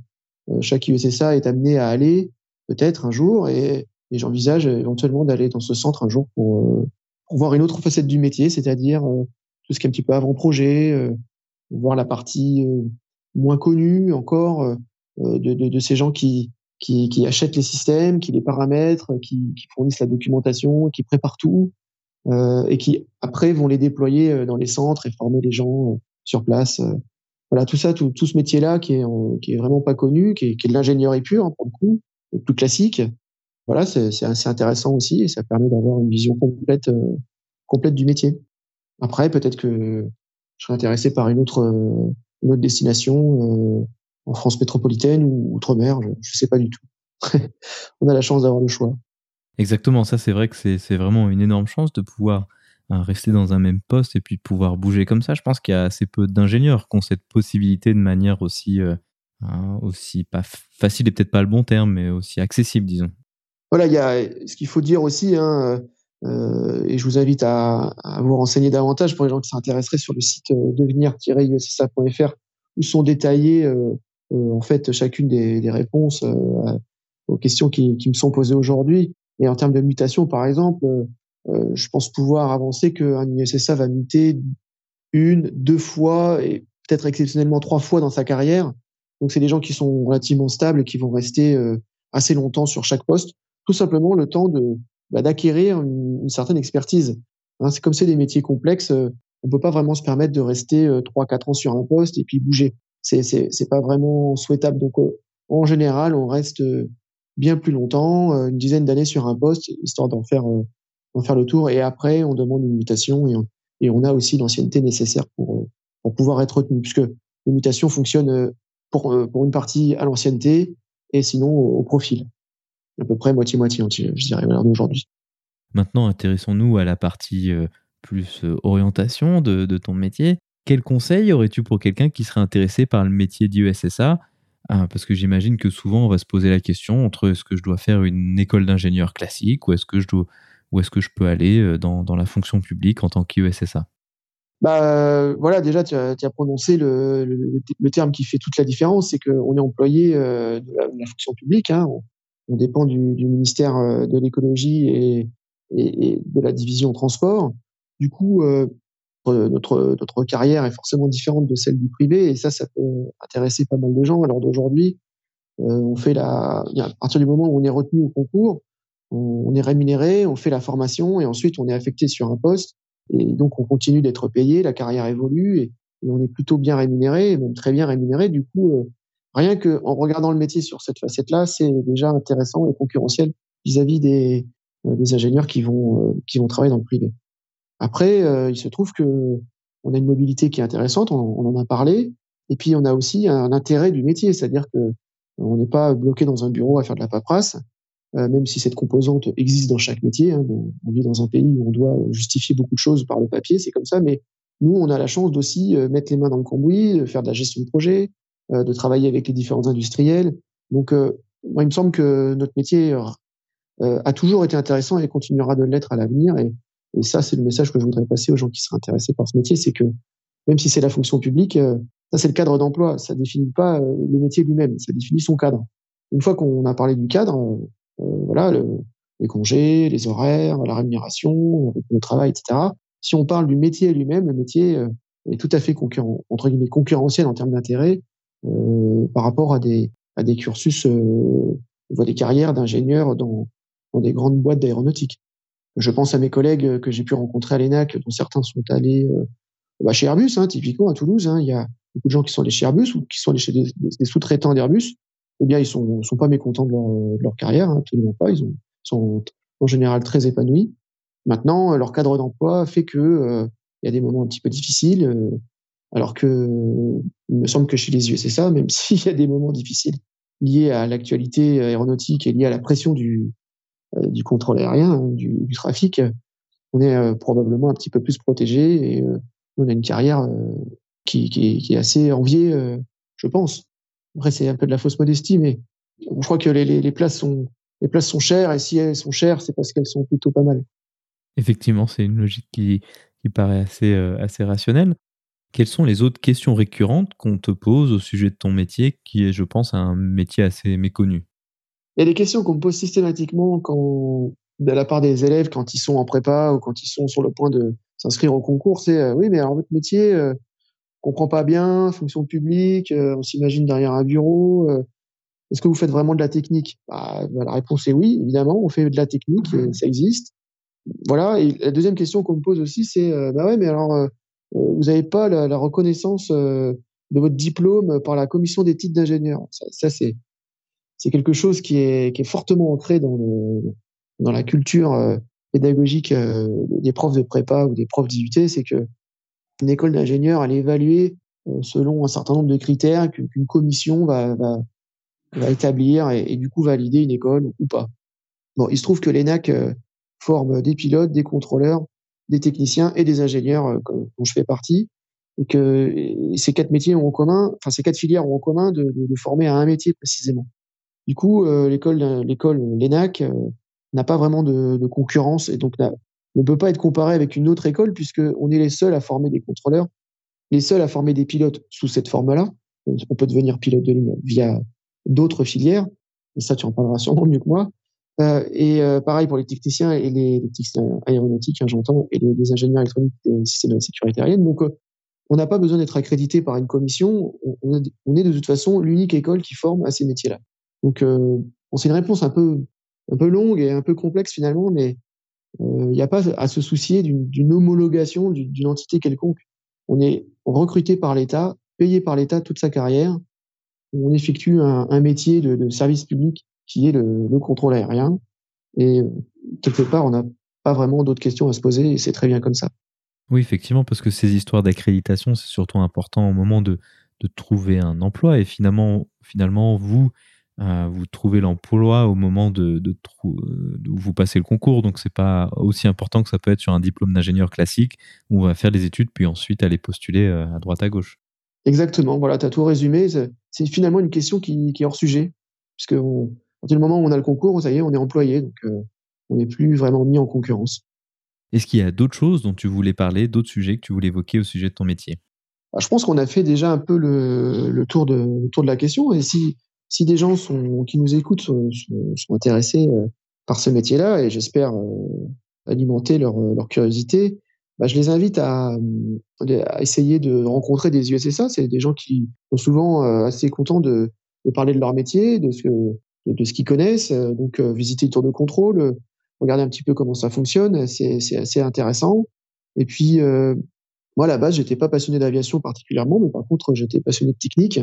chaque IECSA est amené à aller peut-être un jour, et, et j'envisage éventuellement d'aller dans ce centre un jour pour, pour voir une autre facette du métier, c'est-à-dire tout ce qui est un petit peu avant-projet, euh, voir la partie euh, moins connue encore euh, de, ces gens qui, achètent les systèmes, qui les paramètrent, qui, fournissent la documentation, qui préparent tout. et qui après vont les déployer dans les centres et former les gens sur place. Voilà, tout ça, tout, ce métier-là qui est, vraiment pas connu, qui est, de l'ingénierie pure hein, pour le coup, plus classique. Voilà, c'est assez intéressant aussi et ça permet d'avoir une vision complète du métier. Après, peut-être que je serais intéressé par une autre, une autre destination en France métropolitaine ou outre-mer, je ne sais pas du tout. On a la chance d'avoir le choix. Exactement, ça c'est vrai que c'est vraiment une énorme chance de pouvoir hein, rester dans un même poste et puis pouvoir bouger comme ça. Je pense qu'il y a assez peu d'ingénieurs qui ont cette possibilité de manière aussi, euh, hein, aussi pas facile et peut-être pas le bon terme, mais aussi accessible, disons. Voilà, il y a ce qu'il faut dire aussi, hein, euh, et je vous invite à, vous renseigner davantage pour les gens qui s'intéresseraient sur le site euh, devenir-ussa.fr où sont détaillées euh, euh, en fait chacune des, réponses euh, aux questions qui, qui, me sont posées aujourd'hui. Et en termes de mutation, par exemple, je pense pouvoir avancer qu'un ISSA va muter une, deux fois et peut-être exceptionnellement trois fois dans sa carrière. Donc c'est des gens qui sont relativement stables et qui vont rester assez longtemps sur chaque poste, tout simplement le temps de bah, d'acquérir une, certaine expertise. Hein, c'est comme c'est des métiers complexes, on peut pas vraiment se permettre de rester trois, quatre ans sur un poste et puis bouger c'est c'est pas vraiment souhaitable. Donc euh, en général, on reste euh, bien plus longtemps, euh, une dizaine d'années sur un poste, histoire d'en faire d'en faire le tour. Et après, on demande une mutation et on, et on a aussi l'ancienneté nécessaire pour pour pouvoir être retenu, puisque les mutations fonctionnent pour pour une partie à l'ancienneté et sinon au, profil, à peu près moitié moitié, je dirais aujourd'hui. Maintenant, intéressons-nous à la partie plus orientation de, de ton métier. Quel conseil aurais-tu pour quelqu'un qui serait intéressé par le métier d'USSA ah, Parce que j'imagine que souvent on va se poser la question entre est-ce que je dois faire une école d'ingénieur classique ou est-ce que je dois est-ce que je peux aller euh, dans, dans la fonction publique en tant qu'USSA bah voilà, déjà tu as, prononcé le, le, terme qui fait toute la différence, c'est qu'on est employé euh, de, la, fonction publique. Hein. On, dépend du, ministère euh, de l'écologie et, de la division transport. Du coup, euh, notre, notre carrière est forcément différente de celle du privé et ça, ça peut intéresser pas mal de gens. Alors d'aujourd'hui, euh, on fait la, à partir du moment où on est retenu au concours, on, est rémunéré, on fait la formation et ensuite on est affecté sur un poste et donc on continue d'être payé, la carrière évolue et, on est plutôt bien rémunéré, même très bien rémunéré. Du coup, euh, rien que en regardant le métier sur cette facette-là, c'est déjà intéressant et concurrentiel vis-à-vis des, euh, des ingénieurs qui vont qui vont travailler dans le privé. Après, euh, il se trouve que on a une mobilité qui est intéressante, on, en a parlé, et puis on a aussi un intérêt du métier, c'est-à-dire que on n'est pas bloqué dans un bureau à faire de la paperasse, euh, même si cette composante existe dans chaque métier. Hein, on vit dans un pays où on doit justifier beaucoup de choses par le papier, c'est comme ça, mais nous, on a la chance d'aussi euh, mettre les mains dans le cambouis, faire de la gestion de projet, de travailler avec les différents industriels. Donc, moi, il me semble que notre métier a toujours été intéressant et continuera de l'être à l'avenir. Et ça, c'est le message que je voudrais passer aux gens qui seraient intéressés par ce métier, c'est que même si c'est la fonction publique, euh, ça c'est le cadre d'emploi, ça définit pas euh, le métier lui-même, ça définit son cadre. Une fois qu'on a parlé du cadre, euh, voilà, le, les congés, les horaires, la rémunération, le travail, etc. Si on parle du métier lui-même, le métier est tout à fait concurrent, entre guillemets concurrentiel en termes d'intérêt euh, par rapport à des à des cursus, euh, des carrières d'ingénieurs dans, dans des grandes boîtes d'aéronautique. Je pense à mes collègues que j'ai pu rencontrer à l'ENAC, dont certains sont allés euh, bah, chez Airbus, hein, typiquement à Toulouse. Hein, il y a beaucoup de gens qui sont allés chez Airbus ou qui sont allés chez des, sous-traitants d'Airbus. Eh bien, ils sont, sont pas mécontents de leur, de leur carrière, hein, absolument pas. Ils ont, sont en général très épanouis. Maintenant, leur cadre d'emploi fait que euh, il y a des moments un petit peu difficiles, euh, alors que il me semble que chez les yeux c'est ça, même s'il y a des moments difficiles liés à l'actualité aéronautique et liés à la pression du, euh, du contrôle aérien, hein, du, du, trafic, on est euh, probablement un petit peu plus protégé et euh, on a une carrière qui, est assez enviée, je pense. Après, c'est un peu de la fausse modestie, mais je crois que les, places sont les places sont chères et si elles sont chères, c'est parce qu'elles sont plutôt pas mal. Effectivement, c'est une logique qui, qui paraît assez, assez rationnelle. Quelles sont les autres questions récurrentes qu'on te pose au sujet de ton métier, qui est, je pense, un métier assez méconnu? Il y a des questions qu'on me pose systématiquement de la part des élèves quand ils sont en prépa ou quand ils sont sur le point de s'inscrire au concours. C'est euh, oui, mais alors votre métier, euh, on comprend pas bien, fonction publique, euh, on s'imagine derrière un bureau. Euh, est-ce que vous faites vraiment de la technique? Bah, bah, La réponse est oui, évidemment, on fait de la technique, ça existe. voilà. Et la deuxième question qu'on me pose aussi, c'est bah ouais, mais alors vous n'avez pas la, la reconnaissance de votre diplôme par la commission des titres d'ingénieur. Ça, c'est c'est quelque chose qui est, qui est fortement ancré dans, le, dans la culture pédagogique des profs de prépa ou des profs d'IUT, c'est que une école d'ingénieur, elle est évaluée selon un certain nombre de critères qu'une commission va, va, va établir et, et, du coup valider une école ou pas. Bon, il se trouve que l'ENAC euh, forme des pilotes, des contrôleurs, des techniciens et des ingénieurs euh, dont je fais partie, et que ces quatre métiers ont en commun, enfin ces quatre filières ont en commun de, former à un métier précisément. Du coup, euh, l'école, l'école, l'ENAC n'a pas vraiment de, de, concurrence et donc ne peut pas être comparée avec une autre école puisque on est les seuls à former des contrôleurs, les seuls à former des pilotes sous cette forme-là. On peut devenir pilote de ligne via d'autres filières, et ça tu en parleras sûrement mieux que moi. Euh, et euh, pareil pour les techniciens et les, techniciens aéronautiques, hein, j'entends, et les, ingénieurs électroniques des systèmes de sécurité aérienne. Donc, euh, on n'a pas besoin d'être accrédité par une commission. On, est, de toute façon l'unique école qui forme à ces métiers-là. Donc, c'est une réponse un peu, longue et un peu complexe finalement, mais il n'y a pas à se soucier d'une homologation d'une entité quelconque. On est recruté par l'État, payé par l'État toute sa carrière. On effectue un, métier de service public qui est le, le contrôle aérien. Et quelque part, on n'a pas vraiment d'autres questions à se poser et c'est très bien comme ça. Oui, effectivement, parce que ces histoires d'accréditation, c'est surtout important au moment de, de, trouver un emploi. Et finalement, finalement vous, euh, vous trouvez l'emploi au moment de, de, de, où vous passez le concours. Donc, c'est pas aussi important que ça peut être sur un diplôme d'ingénieur classique où on va faire des études puis ensuite aller postuler euh, à droite à gauche. Exactement, voilà, tu as tout résumé. C'est finalement une question qui, qui est hors sujet, puisque on, partir du moment où on a le concours, ça y est, on est employé, donc euh, on n'est plus vraiment mis en concurrence. Est-ce qu'il y a d'autres choses dont tu voulais parler, d'autres sujets que tu voulais évoquer au sujet de ton métier? Bah, Je pense qu'on a fait déjà un peu le, le, tour de, le tour de la question. Et si, si des gens sont, qui nous écoutent sont, sont, sont intéressés euh, par ce métier-là, et j'espère euh, alimenter leur, leur curiosité, bah, je les invite à, à, essayer de rencontrer des USSA. C'est des gens qui sont souvent assez contents de, de parler de leur métier, de ce de, ce qu'ils connaissent. Euh, donc, euh, visiter le tour de contrôle, euh, regarder un petit peu comment ça fonctionne, c'est assez intéressant. Et puis, moi, à la base, j'étais pas passionné d'aviation particulièrement, mais par contre, j'étais passionné de technique.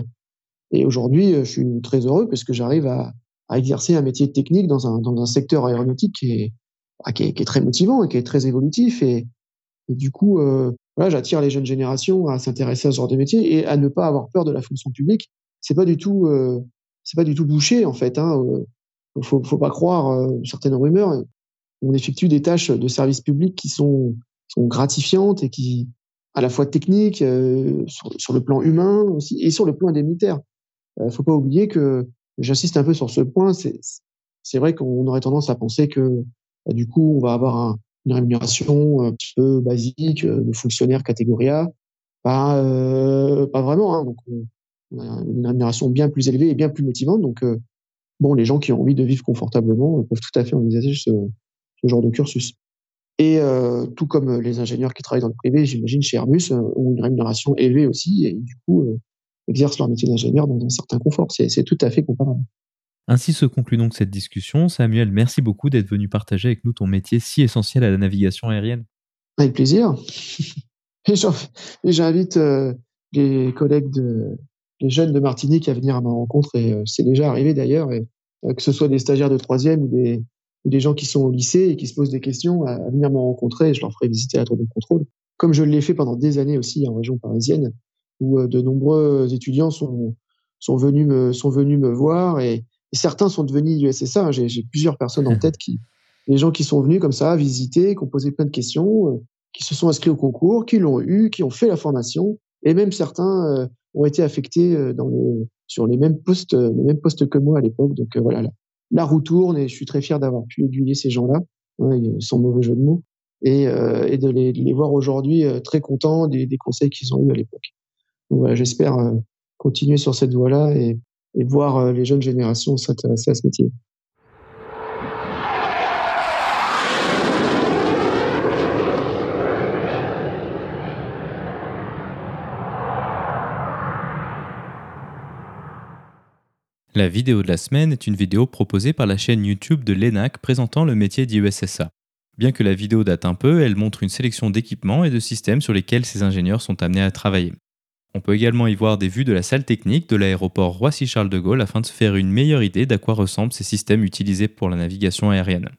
Et aujourd'hui, je suis très heureux parce que j'arrive à, exercer un métier de technique dans un, dans un secteur aéronautique qui est, bah, qui est, très motivant et qui est très évolutif. Et, du coup, voilà, j'attire les jeunes générations à s'intéresser à ce genre de métier et à ne pas avoir peur de la fonction publique. C'est pas du tout c'est pas du tout bouché en fait. Hein. Euh, faut, faut pas croire euh, certaines rumeurs. On effectue des tâches de service public qui sont, gratifiantes et qui, à la fois techniques, euh, sur, le plan humain aussi, et sur le plan indemnitaire. Euh, faut pas oublier que, j'insiste un peu sur ce point, c'est vrai qu'on aurait tendance à penser que bah, du coup, on va avoir un, une rémunération un petit peu basique de fonctionnaire catégorie A. Pas, pas vraiment. Hein. On a une rémunération bien plus élevée et bien plus motivante. Donc, euh, bon, les gens qui ont envie de vivre confortablement peuvent tout à fait envisager ce, ce genre de cursus. Et euh, tout comme les ingénieurs qui travaillent dans le privé, j'imagine chez Airbus, euh, ont une rémunération élevée aussi et du coup euh, exercent leur métier d'ingénieur dans un certain confort. C'est tout à fait comparable. Ainsi se conclut donc cette discussion. Samuel, merci beaucoup d'être venu partager avec nous ton métier si essentiel à la navigation aérienne. Avec plaisir. et j'invite euh, les collègues de, les jeunes de Martinique à venir à ma rencontre et euh, c'est déjà arrivé d'ailleurs, et euh, que ce soit des stagiaires de troisième ou des, ou des gens qui sont au lycée et qui se posent des questions à, à venir me rencontrer et je leur ferai visiter la tour de contrôle. Comme je l'ai fait pendant des années aussi en région parisienne, où euh, de nombreux étudiants sont, sont, venus, me, sont venus me voir et, et certains sont devenus USSA. J'ai plusieurs personnes en tête qui, les gens qui sont venus comme ça visiter, qui ont posé plein de questions, qui se sont inscrits au concours, qui l'ont eu, qui ont fait la formation, et même certains ont été affectés euh, dans sur les mêmes postes, euh, les mêmes postes que moi à l'époque. Donc euh, voilà, la, la, roue tourne et je suis très fier d'avoir pu aiguiller ces gens-là, hein, sans mauvais jeu de mots, et, et de, les, voir aujourd'hui très contents des, conseils qu'ils ont eu à l'époque. Donc voilà, j'espère continuer sur cette voie-là et voir les jeunes générations s'intéresser à ce métier. La vidéo de la semaine est une vidéo proposée par la chaîne YouTube de l'ENAC présentant le métier d'IUSSA. Bien que la vidéo date un peu, elle montre une sélection d'équipements et de systèmes sur lesquels ces ingénieurs sont amenés à travailler. On peut également y voir des vues de la salle technique de l'aéroport Roissy-Charles de Gaulle afin de se faire une meilleure idée d'à quoi ressemblent ces systèmes utilisés pour la navigation aérienne.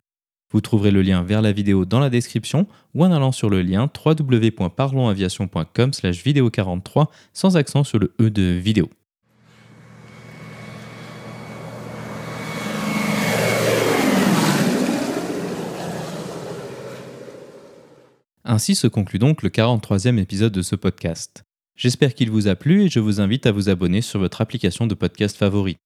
Vous trouverez le lien vers la vidéo dans la description ou en allant sur le lien www.parlonsaviation.com slash vidéo 43 sans accent sur le E de vidéo. Ainsi se conclut donc le 43e épisode de ce podcast. J'espère qu'il vous a plu et je vous invite à vous abonner sur votre application de podcast favori.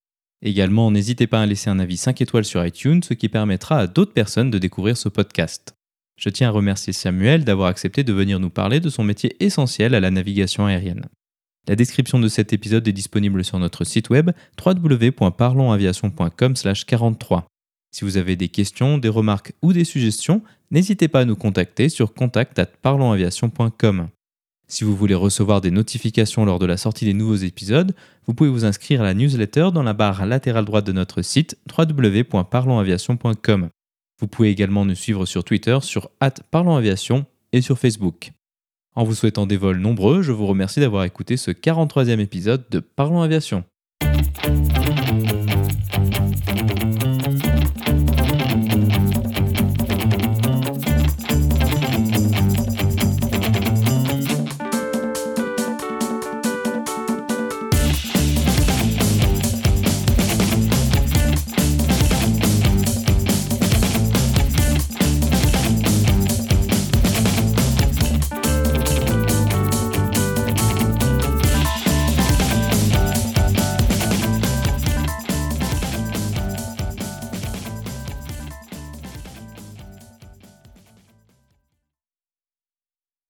Également, n'hésitez pas à laisser un avis 5 étoiles sur iTunes, ce qui permettra à d'autres personnes de découvrir ce podcast. Je tiens à remercier Samuel d'avoir accepté de venir nous parler de son métier essentiel à la navigation aérienne. La description de cet épisode est disponible sur notre site web www.parlonsaviation.com/43. Si vous avez des questions, des remarques ou des suggestions, n'hésitez pas à nous contacter sur contact@parlonsaviation.com. Si vous voulez recevoir des notifications lors de la sortie des nouveaux épisodes, vous pouvez vous inscrire à la newsletter dans la barre latérale droite de notre site www.parlonsaviation.com. Vous pouvez également nous suivre sur Twitter sur @parlonsaviation et sur Facebook. En vous souhaitant des vols nombreux, je vous remercie d'avoir écouté ce 43e épisode de Parlons Aviation.